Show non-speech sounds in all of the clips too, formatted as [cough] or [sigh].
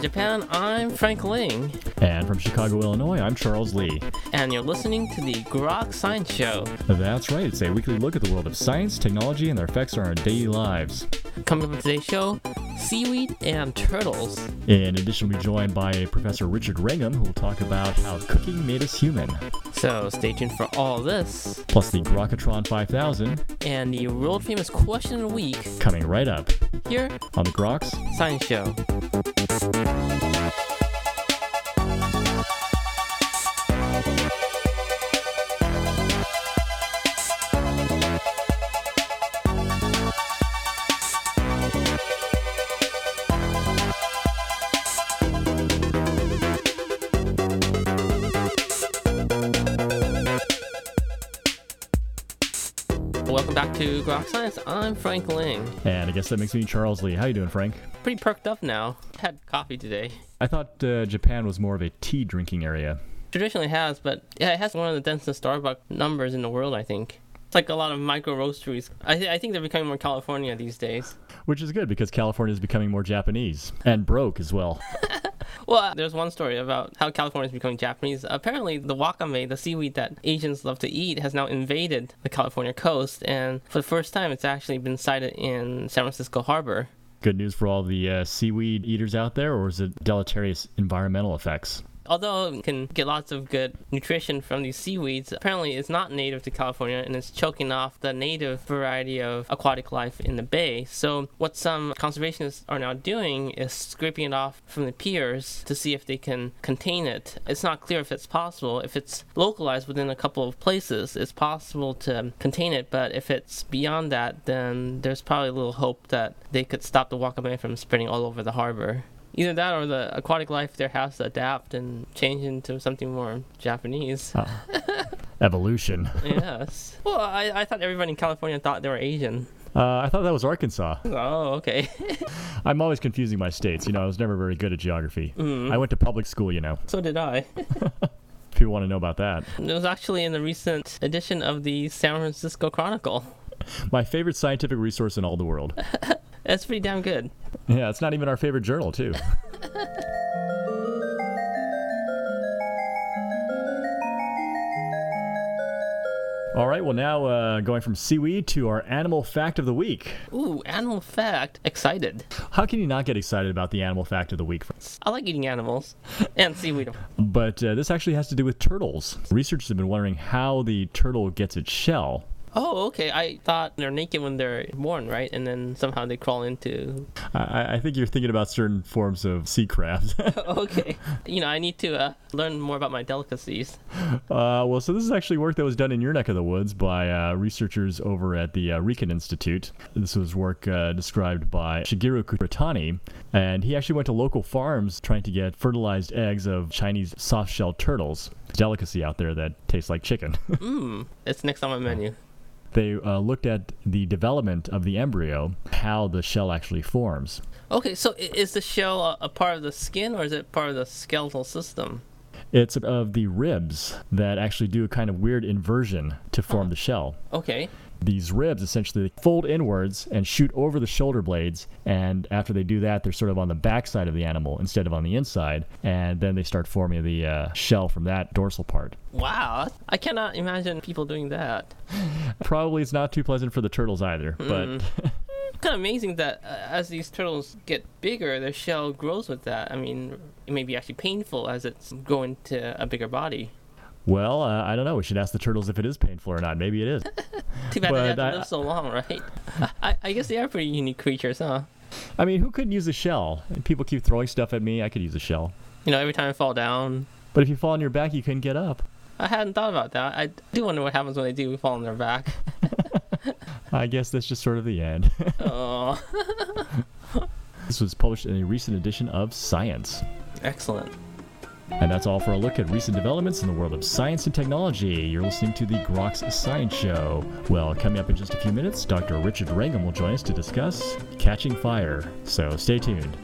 Japan, I'm Frank Ling. And from Chicago, Illinois, I'm Charles Lee. And you're listening to the Grok Science Show. That's right, it's a weekly look at the world of science, technology, and their effects on our daily lives. Coming up on today's show, seaweed and turtles. In addition, we'll be joined by Professor Richard Wrangham, who will talk about how cooking made us human. So stay tuned for all this. Plus the Grokatron 5000. And the world famous question of the week. Coming right up. Here on the Groks Science Show. Grok Science. I'm Frank Ling. And I guess that makes me Charles Lee. How you doing, Frank? Pretty perked up now. Had coffee today. I thought uh, Japan was more of a tea drinking area. Traditionally has, but yeah, it has one of the densest Starbucks numbers in the world, I think. It's like a lot of micro roasteries. I, th- I think they're becoming more California these days. Which is good because California is becoming more Japanese and broke as well. [laughs] well, there's one story about how California is becoming Japanese. Apparently, the wakame, the seaweed that Asians love to eat, has now invaded the California coast, and for the first time, it's actually been sighted in San Francisco Harbor. Good news for all the uh, seaweed eaters out there, or is it deleterious environmental effects? Although it can get lots of good nutrition from these seaweeds, apparently it's not native to California and it's choking off the native variety of aquatic life in the bay. So, what some conservationists are now doing is scraping it off from the piers to see if they can contain it. It's not clear if it's possible. If it's localized within a couple of places, it's possible to contain it, but if it's beyond that, then there's probably little hope that they could stop the wakame from spreading all over the harbor either that or the aquatic life there has to adapt and change into something more Japanese. Oh. [laughs] Evolution. yes. Well, I, I thought everybody in California thought they were Asian. Uh, I thought that was Arkansas. Oh, okay. [laughs] I'm always confusing my states. You know, I was never very good at geography. Mm. I went to public school, you know. So did I. if you want to know about that. It was actually in the recent edition of the San Francisco Chronicle. My favorite scientific resource in all the world. [laughs] That's pretty damn good. Yeah, it's not even our favorite journal, too. [laughs] All right, well, now uh, going from seaweed to our animal fact of the week. Ooh, animal fact. Excited. How can you not get excited about the animal fact of the week? I like eating animals and seaweed. But uh, this actually has to do with turtles. Researchers have been wondering how the turtle gets its shell. Oh, okay. I thought they're naked when they're born, right? And then somehow they crawl into. I, I think you're thinking about certain forms of sea crabs. [laughs] [laughs] okay. You know, I need to uh, learn more about my delicacies. Uh, well, so this is actually work that was done in your neck of the woods by uh, researchers over at the uh, Riken Institute. This was work uh, described by Shigeru Kuratani, and he actually went to local farms trying to get fertilized eggs of Chinese soft-shelled turtles. Delicacy out there that tastes like chicken. Mmm, [laughs] it's next on my menu they uh, looked at the development of the embryo, how the shell actually forms. Okay, so is the shell a, a part of the skin or is it part of the skeletal system? It's of the ribs that actually do a kind of weird inversion to form the shell. Okay these ribs essentially fold inwards and shoot over the shoulder blades. And after they do that, they're sort of on the backside of the animal instead of on the inside. And then they start forming the uh, shell from that dorsal part. Wow. I cannot imagine people doing that. [laughs] Probably it's not too pleasant for the turtles either. Mm. But. [laughs] kind of amazing that uh, as these turtles get bigger, their shell grows with that. I mean, it may be actually painful as it's going to a bigger body. Well, uh, I don't know. We should ask the turtles if it is painful or not. Maybe it is. [laughs] Too bad but they have to I, live so long, right? I, I guess they are pretty unique creatures, huh? I mean, who couldn't use a shell? People keep throwing stuff at me. I could use a shell. You know, every time I fall down. But if you fall on your back, you couldn't get up. I hadn't thought about that. I do wonder what happens when they do fall on their back. [laughs] I guess that's just sort of the end. oh. [laughs] this was published in a recent edition of Science. Excellent. And that's all for a look at recent developments in the world of science and technology. You're listening to the Groks Science Show. Well, coming up in just a few minutes, Dr. Richard Wrangham will join us to discuss catching fire. So stay tuned.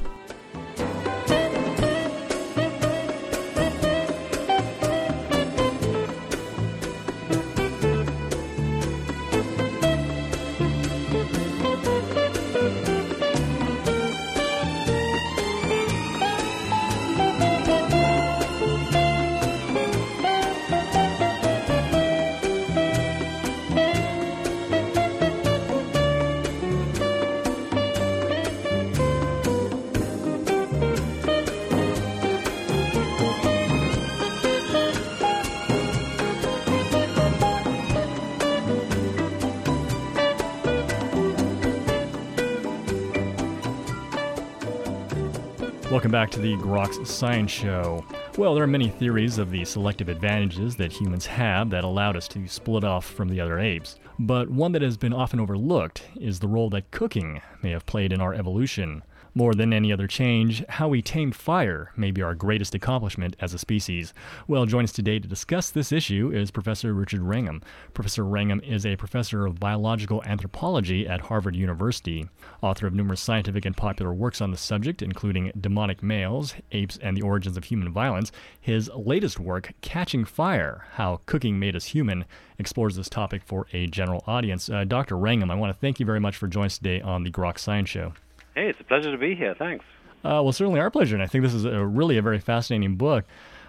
Welcome back to the Groks Science Show. Well, there are many theories of the selective advantages that humans have that allowed us to split off from the other apes. But one that has been often overlooked is the role that cooking may have played in our evolution. More than any other change, how we tamed fire may be our greatest accomplishment as a species. Well, joining us today to discuss this issue is Professor Richard Wrangham. Professor Wrangham is a professor of biological anthropology at Harvard University, author of numerous scientific and popular works on the subject, including Demonic Males, Apes, and the Origins of Human Violence. His latest work, Catching Fire How Cooking Made Us Human, explores this topic for a general audience. Uh, Dr. Wrangham, I want to thank you very much for joining us today on the Grok Science Show. Hey, it's a pleasure to be here. Thanks. Uh, well, certainly our pleasure, and I think this is a, really a very fascinating book.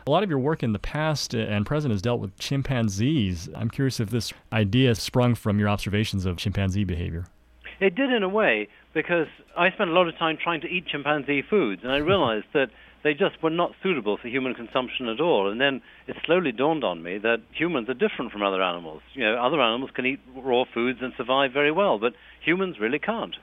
A lot of your work in the past and present has dealt with chimpanzees. I'm curious if this idea sprung from your observations of chimpanzee behavior. It did in a way, because I spent a lot of time trying to eat chimpanzee foods, and I [laughs] realized that they just were not suitable for human consumption at all. And then it slowly dawned on me that humans are different from other animals. You know, other animals can eat raw foods and survive very well, but humans really can't.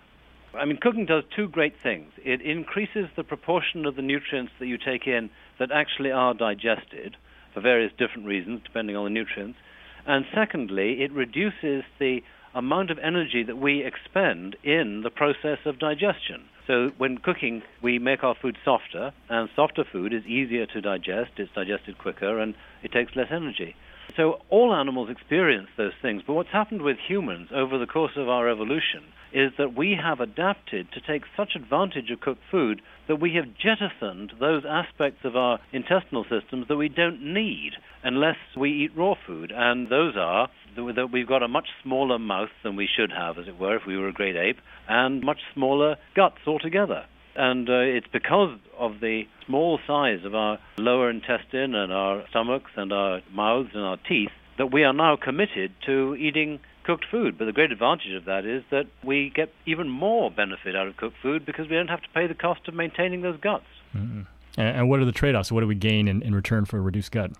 I mean, cooking does two great things. It increases the proportion of the nutrients that you take in that actually are digested for various different reasons, depending on the nutrients. And secondly, it reduces the amount of energy that we expend in the process of digestion. So when cooking, we make our food softer, and softer food is easier to digest, it's digested quicker, and it takes less energy. So all animals experience those things, but what's happened with humans over the course of our evolution is that we have adapted to take such advantage of cooked food that we have jettisoned those aspects of our intestinal systems that we don't need unless we eat raw food. And those are that we've got a much smaller mouth than we should have, as it were, if we were a great ape, and much smaller guts altogether. And uh, it's because of the small size of our lower intestine and our stomachs and our mouths and our teeth that we are now committed to eating cooked food. But the great advantage of that is that we get even more benefit out of cooked food because we don't have to pay the cost of maintaining those guts. Mm-hmm. And what are the trade offs? What do we gain in, in return for a reduced gut?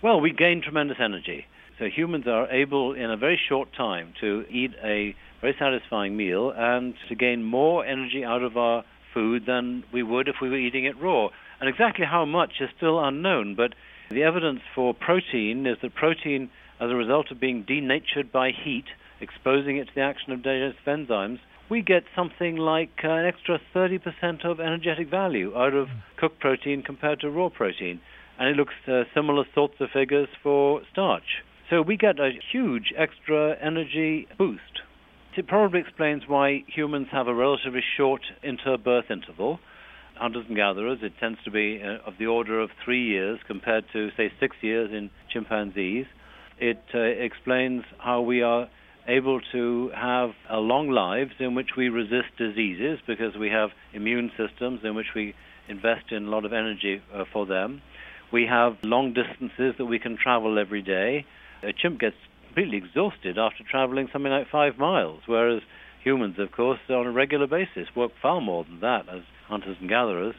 Well, we gain tremendous energy. So humans are able, in a very short time, to eat a very satisfying meal and to gain more energy out of our food than we would if we were eating it raw. And exactly how much is still unknown, but the evidence for protein is that protein as a result of being denatured by heat, exposing it to the action of digestive enzymes, we get something like uh, an extra 30% of energetic value out of cooked protein compared to raw protein. And it looks uh, similar sorts of figures for starch. So we get a huge extra energy boost. It probably explains why humans have a relatively short interbirth interval. Hunters and gatherers, it tends to be uh, of the order of three years compared to, say, six years in chimpanzees. It uh, explains how we are able to have long lives in which we resist diseases because we have immune systems in which we invest in a lot of energy uh, for them. We have long distances that we can travel every day. A chimp gets completely exhausted after traveling something like five miles, whereas humans, of course, on a regular basis work far more than that as hunters and gatherers.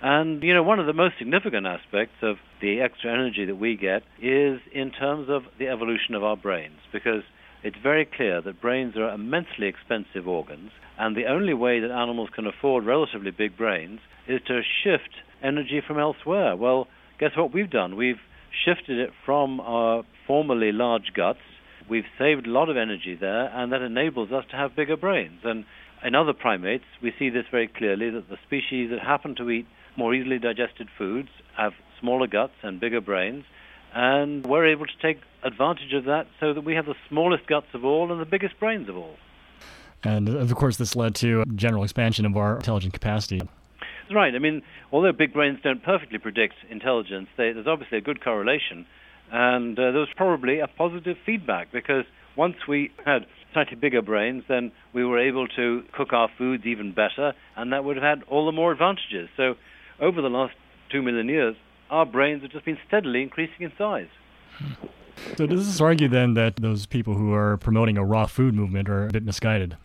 And, you know, one of the most significant aspects of the extra energy that we get is in terms of the evolution of our brains, because it's very clear that brains are immensely expensive organs, and the only way that animals can afford relatively big brains is to shift energy from elsewhere. Well, guess what we've done? We've shifted it from our formerly large guts. We've saved a lot of energy there, and that enables us to have bigger brains. And in other primates, we see this very clearly that the species that happen to eat more easily digested foods, have smaller guts and bigger brains, and we're able to take advantage of that so that we have the smallest guts of all and the biggest brains of all. And of course, this led to general expansion of our intelligent capacity. That's right. I mean, although big brains don't perfectly predict intelligence, they, there's obviously a good correlation. And uh, there was probably a positive feedback because once we had slightly bigger brains, then we were able to cook our foods even better, and that would have had all the more advantages. So over the last two million years, our brains have just been steadily increasing in size. So does this argue then that those people who are promoting a raw food movement are a bit misguided?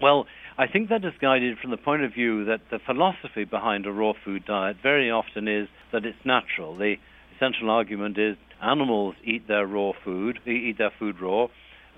Well, I think that is guided from the point of view that the philosophy behind a raw food diet very often is that it's natural. The essential argument is animals eat their raw food, they eat their food raw.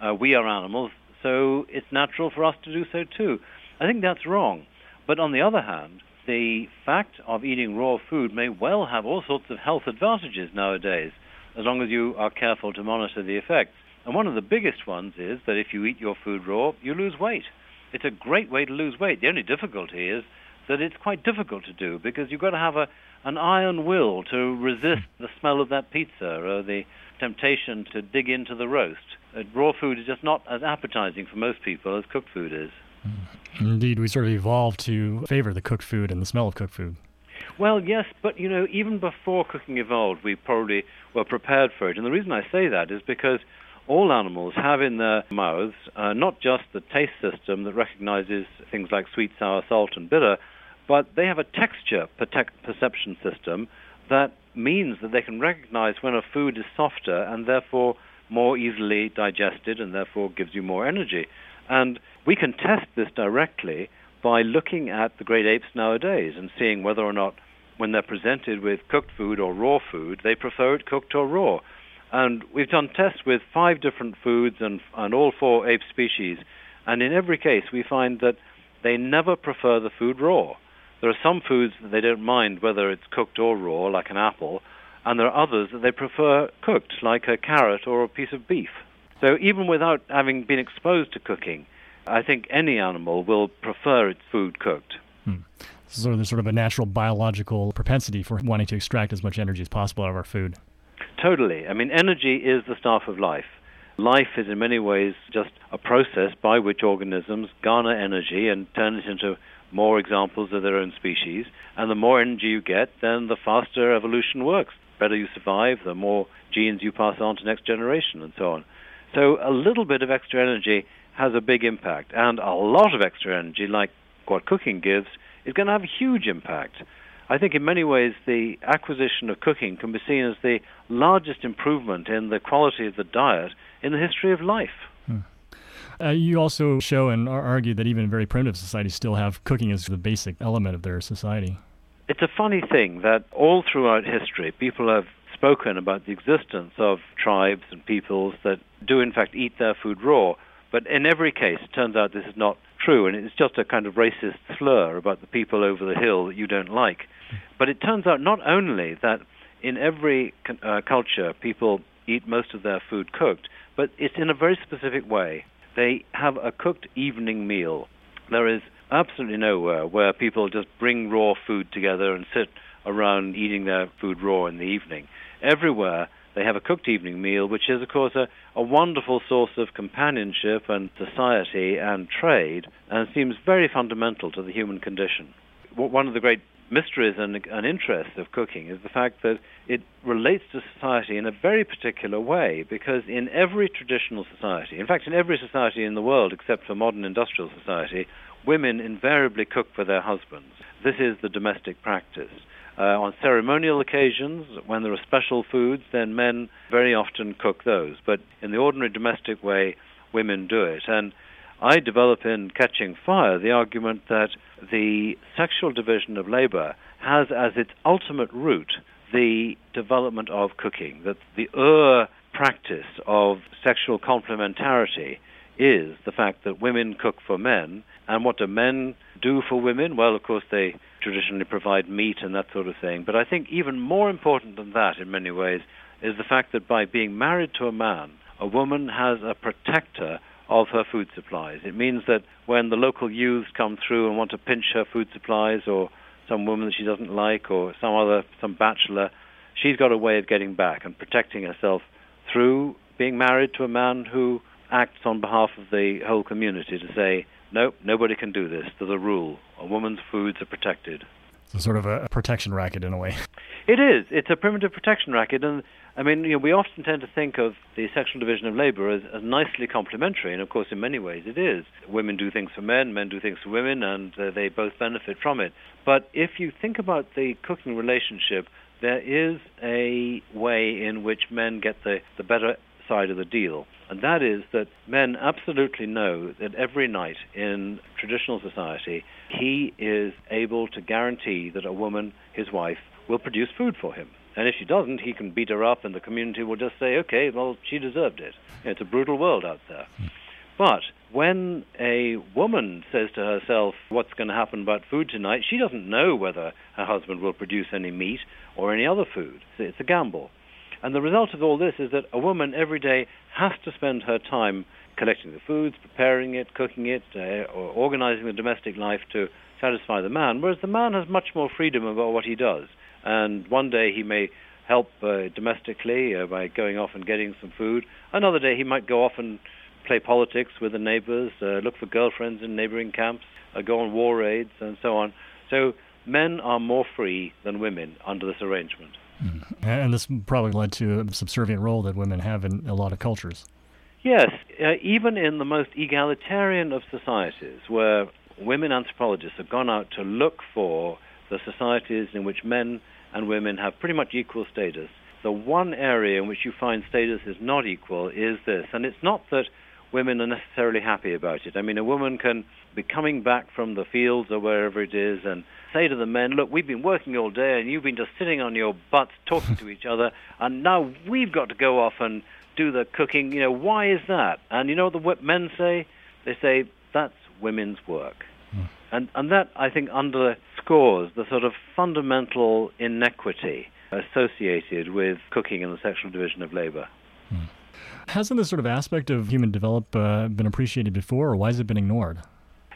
Uh, we are animals, so it's natural for us to do so too. I think that's wrong. But on the other hand, the fact of eating raw food may well have all sorts of health advantages nowadays, as long as you are careful to monitor the effects. And one of the biggest ones is that if you eat your food raw, you lose weight. It's a great way to lose weight. The only difficulty is that it's quite difficult to do because you've got to have a, an iron will to resist [laughs] the smell of that pizza or the temptation to dig into the roast. Uh, raw food is just not as appetizing for most people as cooked food is. Indeed, we sort of evolved to favor the cooked food and the smell of cooked food. Well, yes, but you know, even before cooking evolved, we probably were prepared for it. And the reason I say that is because all animals have in their mouths uh, not just the taste system that recognizes things like sweet, sour, salt, and bitter, but they have a texture perception system that means that they can recognize when a food is softer and therefore more easily digested and therefore gives you more energy. And we can test this directly by looking at the great apes nowadays and seeing whether or not, when they're presented with cooked food or raw food, they prefer it cooked or raw. And we've done tests with five different foods and, and all four ape species. And in every case, we find that they never prefer the food raw. There are some foods that they don't mind whether it's cooked or raw, like an apple, and there are others that they prefer cooked, like a carrot or a piece of beef. So even without having been exposed to cooking, I think any animal will prefer its food cooked. Hmm. So there's sort of a natural biological propensity for wanting to extract as much energy as possible out of our food. Totally. I mean, energy is the staff of life. Life is in many ways just a process by which organisms garner energy and turn it into more examples of their own species. And the more energy you get, then the faster evolution works. The better you survive, the more genes you pass on to next generation, and so on. So a little bit of extra energy has a big impact, and a lot of extra energy, like what cooking gives, is going to have a huge impact. I think in many ways the acquisition of cooking can be seen as the largest improvement in the quality of the diet in the history of life. Hmm. Uh, you also show and argue that even very primitive societies still have cooking as the basic element of their society. It's a funny thing that all throughout history, people have spoken about the existence of tribes and peoples that do, in fact, eat their food raw. But in every case, it turns out this is not true, and it's just a kind of racist slur about the people over the hill that you don't like. But it turns out not only that in every uh, culture people eat most of their food cooked, but it's in a very specific way. They have a cooked evening meal. There is absolutely nowhere where people just bring raw food together and sit around eating their food raw in the evening. Everywhere they have a cooked evening meal, which is, of course, a, a wonderful source of companionship and society and trade, and seems very fundamental to the human condition. One of the great mysteries and, and interests of cooking is the fact that it relates to society in a very particular way, because in every traditional society, in fact, in every society in the world except for modern industrial society, women invariably cook for their husbands. This is the domestic practice. Uh, on ceremonial occasions, when there are special foods, then men very often cook those. But in the ordinary domestic way, women do it. And I develop in Catching Fire the argument that the sexual division of labor has as its ultimate root the development of cooking, that the Ur practice of sexual complementarity is the fact that women cook for men. And what do men do for women? Well, of course, they traditionally provide meat and that sort of thing. But I think even more important than that, in many ways, is the fact that by being married to a man, a woman has a protector of her food supplies. It means that when the local youths come through and want to pinch her food supplies, or some woman that she doesn't like, or some other some bachelor, she's got a way of getting back and protecting herself through being married to a man who acts on behalf of the whole community to say, no, nobody can do this. There's a rule. A woman's foods are protected. It's sort of a protection racket in a way. It is. It's a primitive protection racket, and I mean, you know, we often tend to think of the sexual division of labor as, as nicely complementary, and of course, in many ways, it is. Women do things for men, men do things for women, and uh, they both benefit from it. But if you think about the cooking relationship, there is a way in which men get the, the better side of the deal. And that is that men absolutely know that every night in traditional society, he is able to guarantee that a woman, his wife, will produce food for him. And if she doesn't, he can beat her up, and the community will just say, okay, well, she deserved it. It's a brutal world out there. But when a woman says to herself, What's going to happen about food tonight? she doesn't know whether her husband will produce any meat or any other food. It's a gamble. And the result of all this is that a woman every day has to spend her time collecting the foods, preparing it, cooking it, uh, or organizing the domestic life to satisfy the man, whereas the man has much more freedom about what he does. And one day he may help uh, domestically uh, by going off and getting some food. Another day he might go off and play politics with the neighbors, uh, look for girlfriends in neighboring camps, uh, go on war raids, and so on. So men are more free than women under this arrangement. Mm-hmm. And this probably led to a subservient role that women have in a lot of cultures. Yes, uh, even in the most egalitarian of societies, where women anthropologists have gone out to look for the societies in which men and women have pretty much equal status. The one area in which you find status is not equal is this, and it's not that women are necessarily happy about it. I mean, a woman can be coming back from the fields or wherever it is and say to the men, look, we've been working all day and you've been just sitting on your butts [laughs] talking to each other, and now we've got to go off and do the cooking. You know, why is that? And you know what the men say? They say, that's women's work. Mm. And, and that, I think, underscores the sort of fundamental inequity associated with cooking and the sexual division of labor. Mm. Hasn't this sort of aspect of human develop uh, been appreciated before, or why has it been ignored?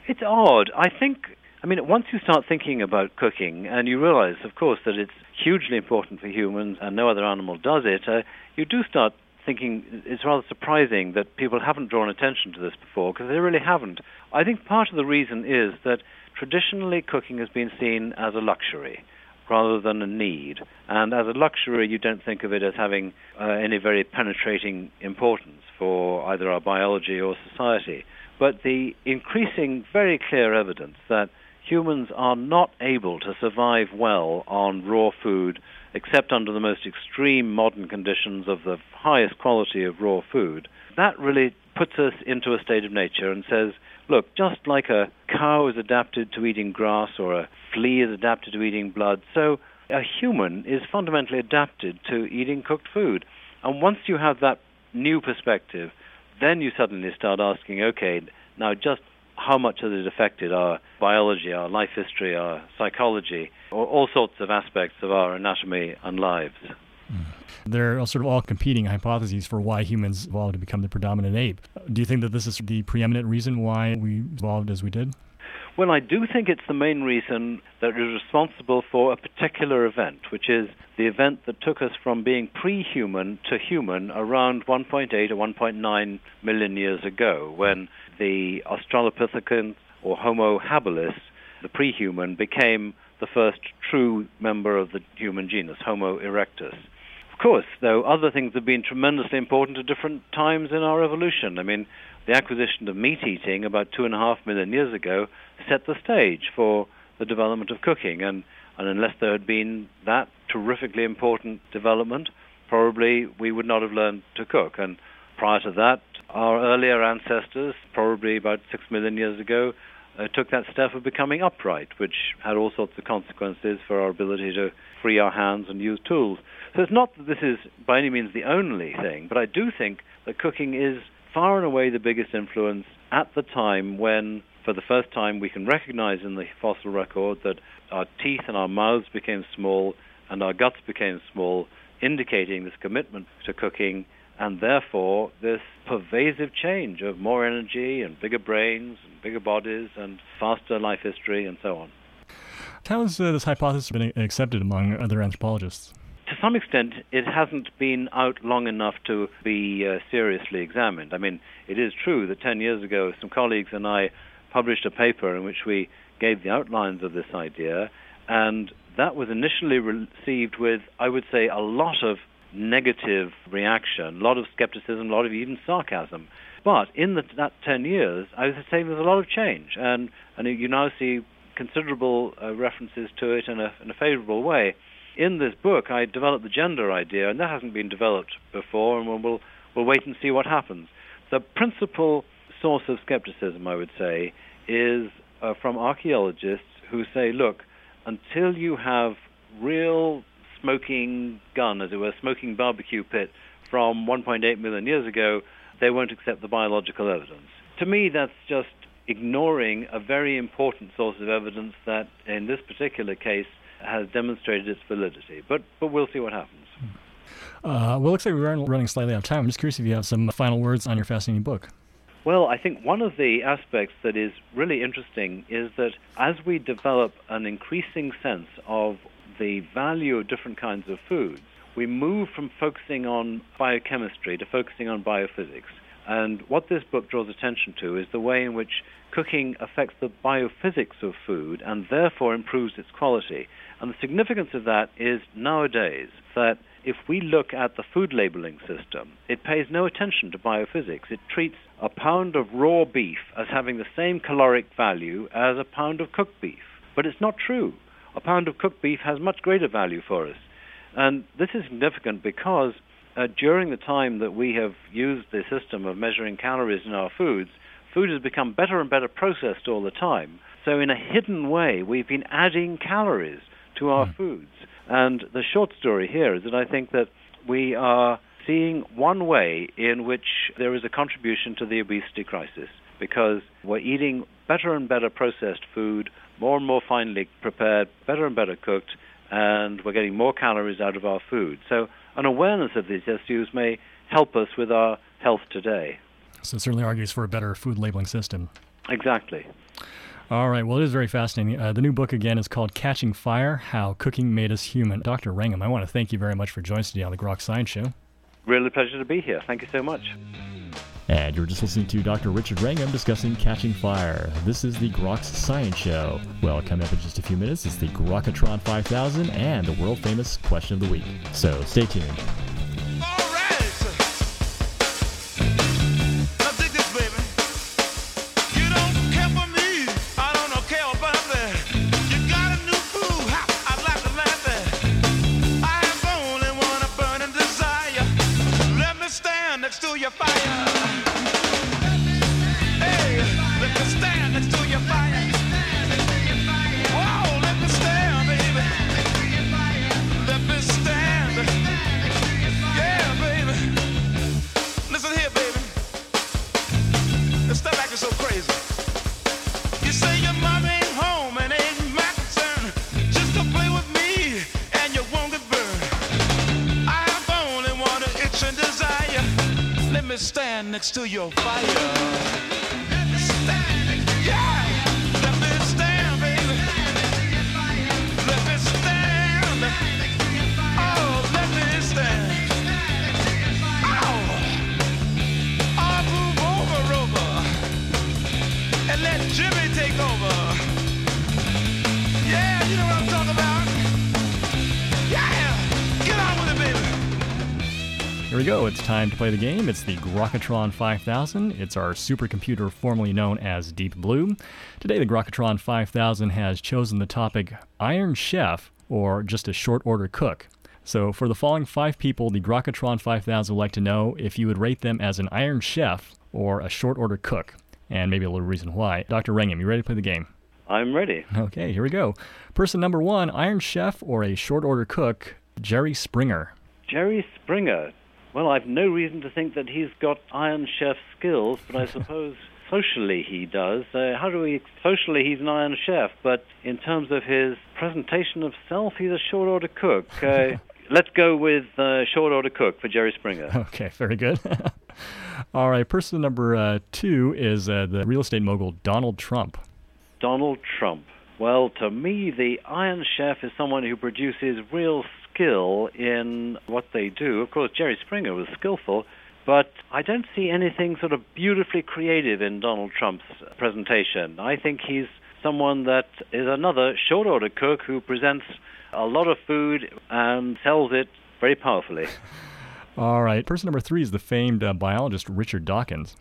It's odd. I think, I mean, once you start thinking about cooking and you realize, of course, that it's hugely important for humans and no other animal does it, uh, you do start thinking it's rather surprising that people haven't drawn attention to this before because they really haven't. I think part of the reason is that traditionally cooking has been seen as a luxury rather than a need. And as a luxury, you don't think of it as having uh, any very penetrating importance for either our biology or society. But the increasing, very clear evidence that humans are not able to survive well on raw food except under the most extreme modern conditions of the highest quality of raw food, that really puts us into a state of nature and says, look, just like a cow is adapted to eating grass or a flea is adapted to eating blood, so a human is fundamentally adapted to eating cooked food. And once you have that new perspective, then you suddenly start asking, okay, now just how much has it affected our biology, our life history, our psychology, or all sorts of aspects of our anatomy and lives? Mm. There are sort of all competing hypotheses for why humans evolved to become the predominant ape. Do you think that this is the preeminent reason why we evolved as we did? Well, I do think it's the main reason that is responsible for a particular event, which is the event that took us from being pre human to human around 1.8 or 1.9 million years ago, when the Australopithecus or Homo habilis, the pre human, became the first true member of the human genus, Homo erectus. Of course, though, other things have been tremendously important at different times in our evolution. I mean, the acquisition of meat eating about two and a half million years ago set the stage for the development of cooking. And, and unless there had been that terrifically important development, probably we would not have learned to cook. And prior to that, our earlier ancestors, probably about six million years ago, uh, took that step of becoming upright, which had all sorts of consequences for our ability to free our hands and use tools. So it's not that this is by any means the only thing, but I do think that cooking is far and away the biggest influence at the time when, for the first time, we can recognize in the fossil record that our teeth and our mouths became small and our guts became small, indicating this commitment to cooking and therefore this pervasive change of more energy and bigger brains and bigger bodies and faster life history and so on. How has uh, this hypothesis been accepted among other anthropologists? to some extent, it hasn't been out long enough to be uh, seriously examined. I mean, it is true that 10 years ago, some colleagues and I published a paper in which we gave the outlines of this idea, and that was initially received with, I would say, a lot of negative reaction, a lot of skepticism, a lot of even sarcasm. But in the, that 10 years, I was saying there's a lot of change, and, and you now see considerable uh, references to it in a, in a favorable way in this book, I developed the gender idea, and that hasn't been developed before, and we'll, we'll wait and see what happens. The principal source of skepticism, I would say, is uh, from archaeologists who say, look, until you have real smoking gun, as it were, smoking barbecue pit from 1.8 million years ago, they won't accept the biological evidence. To me, that's just ignoring a very important source of evidence that, in this particular case, has demonstrated its validity. But but we'll see what happens. Uh, well, it looks like we're running slightly out of time. I'm just curious if you have some final words on your fascinating book. Well, I think one of the aspects that is really interesting is that as we develop an increasing sense of the value of different kinds of foods, we move from focusing on biochemistry to focusing on biophysics. And what this book draws attention to is the way in which cooking affects the biophysics of food and therefore improves its quality. And the significance of that is nowadays that if we look at the food labeling system, it pays no attention to biophysics. It treats a pound of raw beef as having the same caloric value as a pound of cooked beef. But it's not true. A pound of cooked beef has much greater value for us. And this is significant because uh, during the time that we have used the system of measuring calories in our foods, food has become better and better processed all the time. So, in a hidden way, we've been adding calories to our mm. foods. And the short story here is that I think that we are seeing one way in which there is a contribution to the obesity crisis because we're eating better and better processed food, more and more finely prepared, better and better cooked, and we're getting more calories out of our food. So, an awareness of these issues may help us with our health today. So, it certainly argues for a better food labeling system. Exactly. All right. Well, it is very fascinating. Uh, the new book, again, is called Catching Fire How Cooking Made Us Human. Dr. Wrangham, I want to thank you very much for joining us today on the Grok Science Show. Really a pleasure to be here. Thank you so much. And you're just listening to Dr. Richard Wrangham discussing Catching Fire. This is the Groks Science Show. Well, coming up in just a few minutes is the Grokatron 5000 and the world famous Question of the Week. So stay tuned. Next to your fire. Here we go. It's time to play the game. It's the Grokatron 5000. It's our supercomputer formerly known as Deep Blue. Today, the Grokatron 5000 has chosen the topic Iron Chef or just a short order cook. So, for the following five people, the Grokatron 5000 would like to know if you would rate them as an Iron Chef or a short order cook, and maybe a little reason why. Dr. Wrangham, you ready to play the game? I'm ready. Okay, here we go. Person number one Iron Chef or a short order cook, Jerry Springer. Jerry Springer. Well, I've no reason to think that he's got Iron Chef skills, but I [laughs] suppose socially he does. Uh, how do we socially he's an Iron Chef, but in terms of his presentation of self, he's a short order cook. Uh, [laughs] let's go with uh, short order cook for Jerry Springer. Okay, very good. [laughs] All right, person number uh, two is uh, the real estate mogul Donald Trump. Donald Trump. Well, to me, the Iron Chef is someone who produces real skill in what they do. Of course, Jerry Springer was skillful, but I don't see anything sort of beautifully creative in Donald Trump's presentation. I think he's someone that is another short order cook who presents a lot of food and sells it very powerfully. [laughs] All right. Person number three is the famed uh, biologist Richard Dawkins.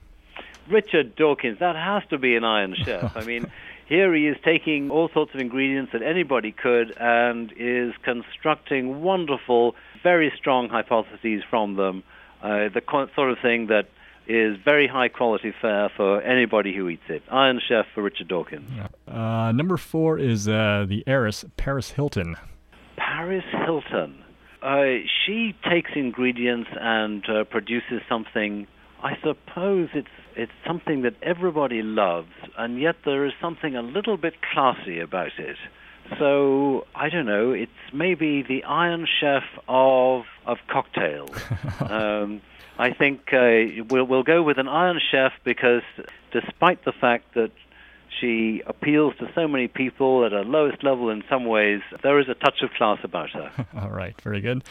Richard Dawkins, that has to be an Iron Chef. [laughs] I mean, here he is taking all sorts of ingredients that anybody could and is constructing wonderful, very strong hypotheses from them. Uh, the sort of thing that is very high quality fare for anybody who eats it. Iron Chef for Richard Dawkins. Uh, number four is uh, the heiress Paris Hilton. Paris Hilton. Uh, she takes ingredients and uh, produces something I suppose it's it's something that everybody loves, and yet there is something a little bit classy about it. So I don't know. It's maybe the Iron Chef of of cocktails. [laughs] um, I think uh, we'll we'll go with an Iron Chef because, despite the fact that she appeals to so many people at a lowest level in some ways. There is a touch of class about her. [laughs] All right, very good.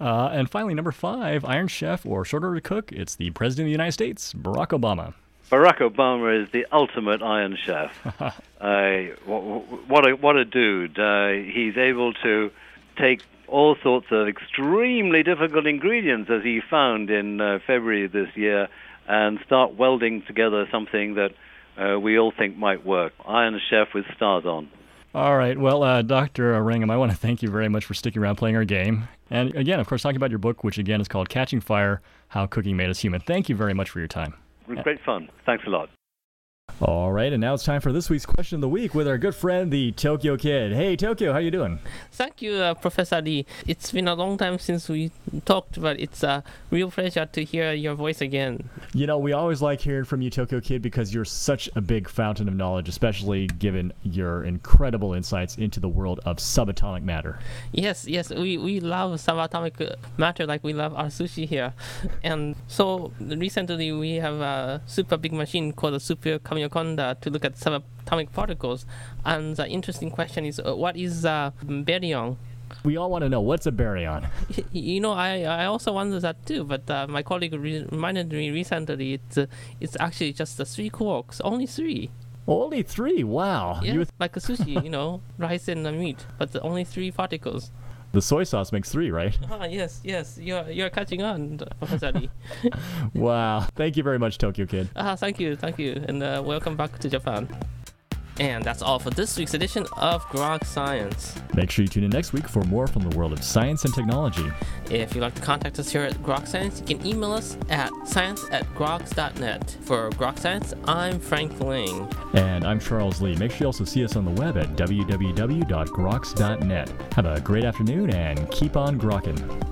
Uh, and finally, number five, Iron Chef or short order cook. It's the President of the United States, Barack Obama. Barack Obama is the ultimate Iron Chef. [laughs] uh, what, a what a dude! Uh, he's able to take all sorts of extremely difficult ingredients, as he found in uh, February this year, and start welding together something that uh, we all think might work. Iron Chef with stars on. All right. Well, uh, Dr. Wrangham, I want to thank you very much for sticking around playing our game. And again, of course, talking about your book, which again is called Catching Fire How Cooking Made Us Human. Thank you very much for your time. It was great fun. Thanks a lot. All right, and now it's time for this week's question of the week with our good friend, the Tokyo Kid. Hey, Tokyo, how you doing? Thank you, uh, Professor Lee. It's been a long time since we talked, but it's a real pleasure to hear your voice again. You know, we always like hearing from you, Tokyo Kid, because you're such a big fountain of knowledge, especially given your incredible insights into the world of subatomic matter. Yes, yes, we, we love subatomic matter like we love our sushi here. [laughs] and so recently we have a super big machine called the Super Kamiokande to look at subatomic particles. And the interesting question is, uh, what is a baryon? We all want to know what's a baryon. [laughs] You know, I, I also wonder that too. But uh, my colleague re- reminded me recently it's uh, it's actually just the three quarks, only three. Only three? Wow. Yeah, th- like a sushi, [laughs] you know, rice and meat, but only three particles. The soy sauce makes three, right? [laughs] Ah, yes, yes. You're you're catching on, Professor Lee. [laughs] wow. Thank you very much, Tokyo Kid. Ah, thank you, thank you, and uh, welcome back to Japan. And that's all for this week's edition of Grok Science. Make sure you tune in next week for more from the world of science and technology. If you'd like to contact us here at Grok Science, you can email us at science at groks.net. For Grok Science, I'm Frank Ling. And I'm Charles Lee. Make sure you also see us on the web at www.groks.net. Have a great afternoon and keep on grokking.